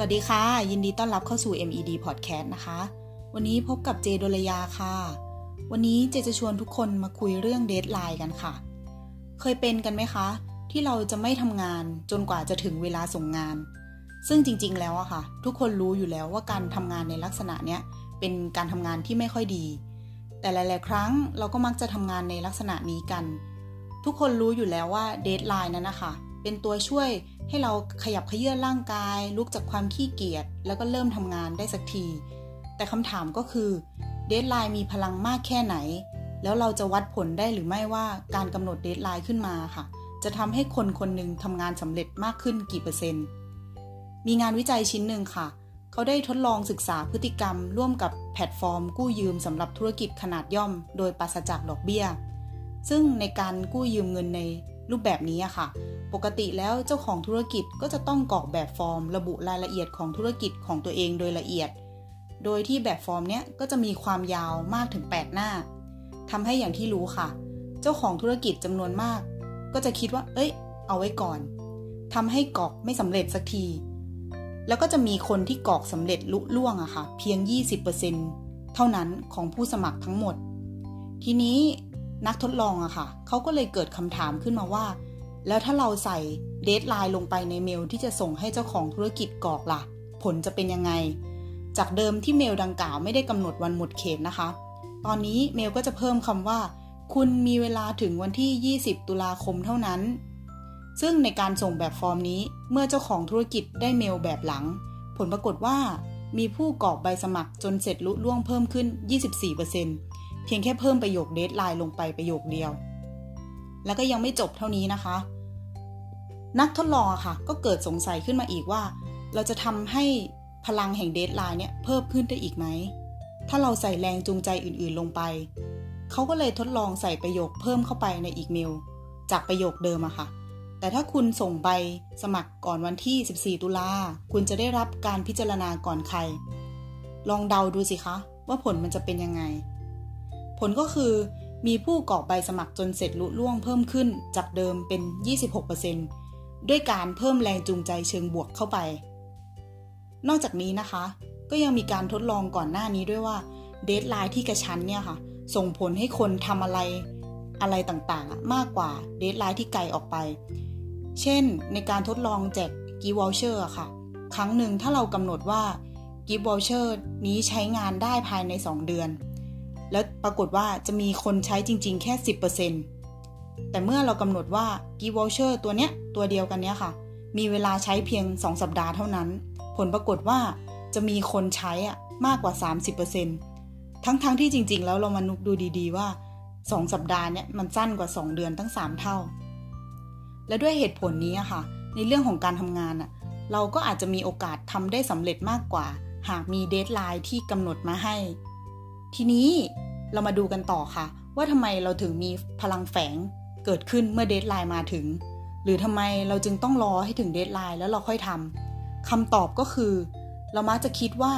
วัสดีค่ะ ยินดีต้อนรับเข้าสู่ MED Podcast นะคะ วันนี้พบกับเจดลยาค่ะ วันนี้เจจะชวนทุกคนมาคุยเรื่อง deadline กันค่ะ เคยเป็นกันไหมคะ ที่เราจะไม่ทำงานจนกว่าจะถึงเวลาส่งงาน ซึ่งจริงๆ แล้วอะค่ะ ทุกคนรู้อยู่แล้วว่าการทำงานในลักษณะเนี้ยเป็นการทำงานที่ไม่ค่อยดี แต่หลาย ๆ ครั้งเราก็มักจะทำงานในลักษณะนี้กัน ทุกคนรู้อยู่แล้วว่า deadline นั้นนะคะ เป็นตัวช่วยให้เราขยับเขยื้อนร่างกาย ลุกจากความขี้เกียจแล้วก็เริ่มทำงานได้สักที แต่คำถามก็คือ deadline มีพลังมากแค่ไหน แล้วเราจะวัดผลได้หรือไม่ว่าการกำหนด deadline ขึ้นมาค่ะ จะทำให้คนคนหนึ่งทำงานสำเร็จมากขึ้นกี่เปอร์เซ็นต์ มีงานวิจัยชิ้นหนึ่งค่ะ เขาได้ทดลองศึกษาพฤติกรรม ร่วมกับแพลตฟอร์ม กู้ยืมสำหรับธุรกิจขนาดย่อม โดยปราศจากดอกเบี้ย ซึ่งในการกู้ยืมเงินใน รูปแบบนี้ค่ะ ปกติแล้วเจ้าของธุรกิจก็จะต้องกรอกแบบฟอร์ม ระบุรายละเอียดของธุรกิจของตัวเองโดยละเอียด โดยที่แบบฟอร์มเนี้ยก็จะมีความยาวมากถึง 8 หน้าทำให้อย่างที่รู้ค่ะ เจ้าของธุรกิจจำนวนมาก ก็จะคิดว่า เอ้ย เอาไว้ก่อนทำให้กรอกไม่สำเร็จสักที แล้วก็จะมีคนที่กรอกสำเร็จลุล่วงอะค่ะ เพียง 20%เท่านั้นของผู้สมัครทั้งหมด ทีนี้ นักทดลองอะค่ะเขาก็เลยเกิดคำถามขึ้นมาว่า แล้วถ้าเราใส่ deadline ลงไปในเมลที่จะส่งให้เจ้าของธุรกิจกรอกล่ะ ผลจะเป็นยังไง จากเดิมที่เมลดังกล่าวไม่ได้กำหนดวันหมดเขตนะคะ ตอนนี้เมลก็จะเพิ่มคำว่า คุณมีเวลาถึงวันที่ 20 ตุลาคมเท่านั้น ซึ่งในการส่งแบบฟอร์มนี้เมื่อเจ้าของธุรกิจได้เมลแบบหลัง ผลปรากฏว่ามีผู้กรอกใบสมัครจนเสร็จลุล่วงเพิ่มขึ้น 24% เพียงแค่เพิ่มประโยค deadline ลงไปประโยคเดียว แล้วก็ยังไม่จบเท่านี้นะคะ นักทดลองอะค่ะ ก็เกิดสงสัยขึ้นมาอีกว่า เราจะทำให้พลังแห่ง deadline เนี่ยเพิ่มขึ้นได้อีกไหม ถ้าเราใส่แรงจูงใจอื่นๆลงไป เขาก็เลยทดลองใส่ประโยคเพิ่มเข้าไปในอีกเมล จากประโยคเดิมอะค่ะ แต่ถ้าคุณส่งใบสมัครก่อนวันที่ 14 ตุลา คุณจะได้รับการพิจารณาก่อนใคร ลองเดาดูสิคะ ว่าผลมันจะเป็นยังไง ผลก็คือมีผู้กรอกใบสมัครจนเสร็จลุล่วงเพิ่มขึ้นจากเดิมเป็น 26%ด้วยการเพิ่มแรงจูงใจเชิงบวกเข้าไป นอกจากนี้นะคะ ก็ยังมีการทดลองก่อนหน้านี้ด้วยว่าเดทไลน์ที่กระชั้นเนี่ยค่ะ ส่งผลให้คนทำอะไรอะไรต่างๆ มากกว่า deadline ที่ไกลออกไป เช่น ในการทดลองแจก gift voucher ค่ะ ครั้งหนึ่งถ้าเรากำหนดว่า gift voucher นี้ใช้งานได้ภายใน 2 เดือน แล้วปรากฏว่าจะมีคนใช้จริง ๆ แค่ 10%แต่เมื่อเรากำหนดว่า gift voucher ตัวเนี้ยตัวเดียวกันเนี้ยค่ะ มีเวลาใช้เพียง 2 สัปดาห์เท่านั้น ผลปรากฏว่าจะมีคนใช้อะมากกว่า 30%ทั้งๆที่จริง ๆ แล้วเรามานึกดูดีๆว่า 2 สัปดาห์เนี้ยมันสั้นกว่า 2 เดือนตั้ง 3 เท่า และด้วยเหตุผลนี้ค่ะ ในเรื่องของการทำงานอะเราก็อาจจะมีโอกาสทำได้สำเร็จมากกว่า หากมี deadline ที่กำหนดมาให้ ทีนี้เรามาดูกันต่อค่ะ ว่าทำไมเราถึงมีพลังแฝงเกิดขึ้นเมื่อ deadline มาถึง หรือทำไมเราจึงต้องรอให้ถึง deadline แล้วเราค่อยทำคำตอบก็คือ เรามักจะคิดว่า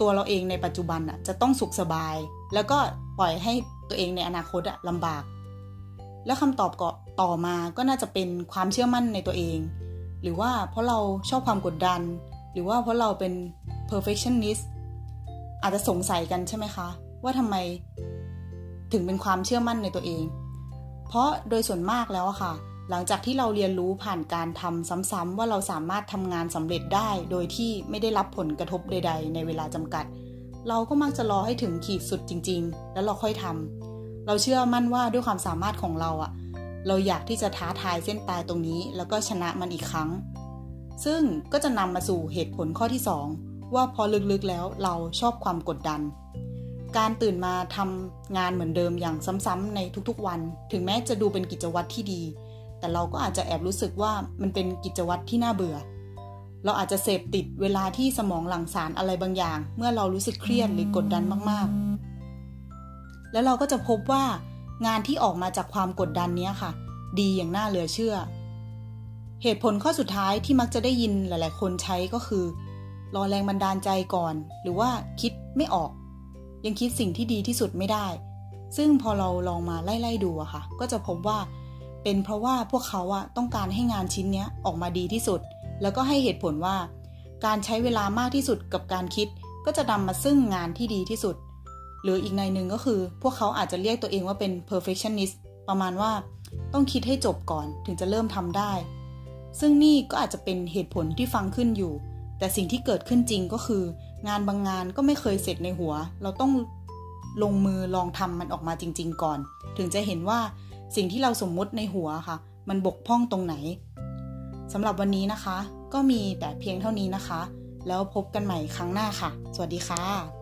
ตัวเราเองในปัจจุบันอะจะต้องสุขสบาย แล้วก็ปล่อยให้ตัวเองในอนาคตอะลำบาก แล้วคำตอบก็ต่อมาก็น่าจะเป็นความเชื่อมั่นในตัวเอง หรือว่าเพราะเราชอบความกดดัน หรือว่าเพราะเราเป็น perfectionist อาจจะสงสัยกันใช่ไหมคะ ว่าทำไมถึงเป็นความเชื่อมั่นในตัวเอง เพราะโดยส่วนมากแล้วค่ะ หลังจากที่เราเรียนรู้ผ่านการทำซ้ำๆว่าเราสามารถทำงานสำเร็จได้ โดยที่ไม่ได้รับผลกระทบใด ๆ ในเวลาจำกัด เราก็มักจะรอให้ถึงขีดสุดจริง ๆ แล้วเราค่อยทำเราเชื่อมั่นว่าด้วยความสามารถของเราอะเราอยากที่จะท้าทายเส้นตายตรงนี้ แล้วก็ชนะมันอีกครั้ง ซึ่งก็จะนำมาสู่เหตุผลข้อที่ 2 ว่าพอลึกๆแล้วเราชอบความกดดัน การตื่นมาทำงานเหมือนเดิมอย่างซ้ำๆในทุกๆวัน ถึงแม้จะดูเป็นกิจวัตรที่ดี แต่เราก็อาจจะแอบรู้สึกว่ามันเป็นกิจวัตรที่น่าเบื่อ เราอาจจะเสพติดเวลาที่สมองหลั่งสารอะไรบางอย่าง เมื่อเรารู้สึกเครียดหรือกดดันมากๆ แล้วเราก็จะพบว่างานที่ออกมาจากความกดดันนี้ค่ะ ดีอย่างน่าเหลือเชื่อ เหตุผลข้อสุดท้ายที่มักจะได้ยินหลาย ๆ คนใช้ก็คือ รอแรงบันดาลใจก่อน หรือว่าคิดไม่ออก ยังคิดสิ่งที่ดีที่สุดไม่ได้ ซึ่งพอเราลองมาไล่ๆดูอะค่ะ ก็จะพบว่าเป็นเพราะว่าพวกเขาอะต้องการให้งานชิ้นนี้ออกมาดีที่สุด แล้วก็ให้เหตุผลว่า การใช้เวลามากที่สุดกับการคิด ก็จะนำมาซึ่งงานที่ดีที่สุด หรืออีกในหนึ่งก็คือ พวกเขาอาจจะเรียกตัวเองว่าเป็น perfectionist ประมาณว่า ต้องคิดให้จบก่อนถึงจะเริ่มทำได้ ซึ่งนี่ก็อาจจะเป็นเหตุผลที่ฟังขึ้นอยู่ แต่สิ่งที่เกิดขึ้นจริงก็คือ งานบางงานก็ไม่เคยเสร็จในหัว เราต้องลงมือลองทำมันออกมาจริง ๆ ก่อน ถึงจะเห็นว่าสิ่งที่เราสมมุติในหัวค่ะ มันบกพร่องตรงไหนสำหรับวันนี้นะคะ ก็มีแต่เพียงเท่านี้นะคะ แล้วพบกันใหม่ครั้งหน้าค่ะ สวัสดีค่ะ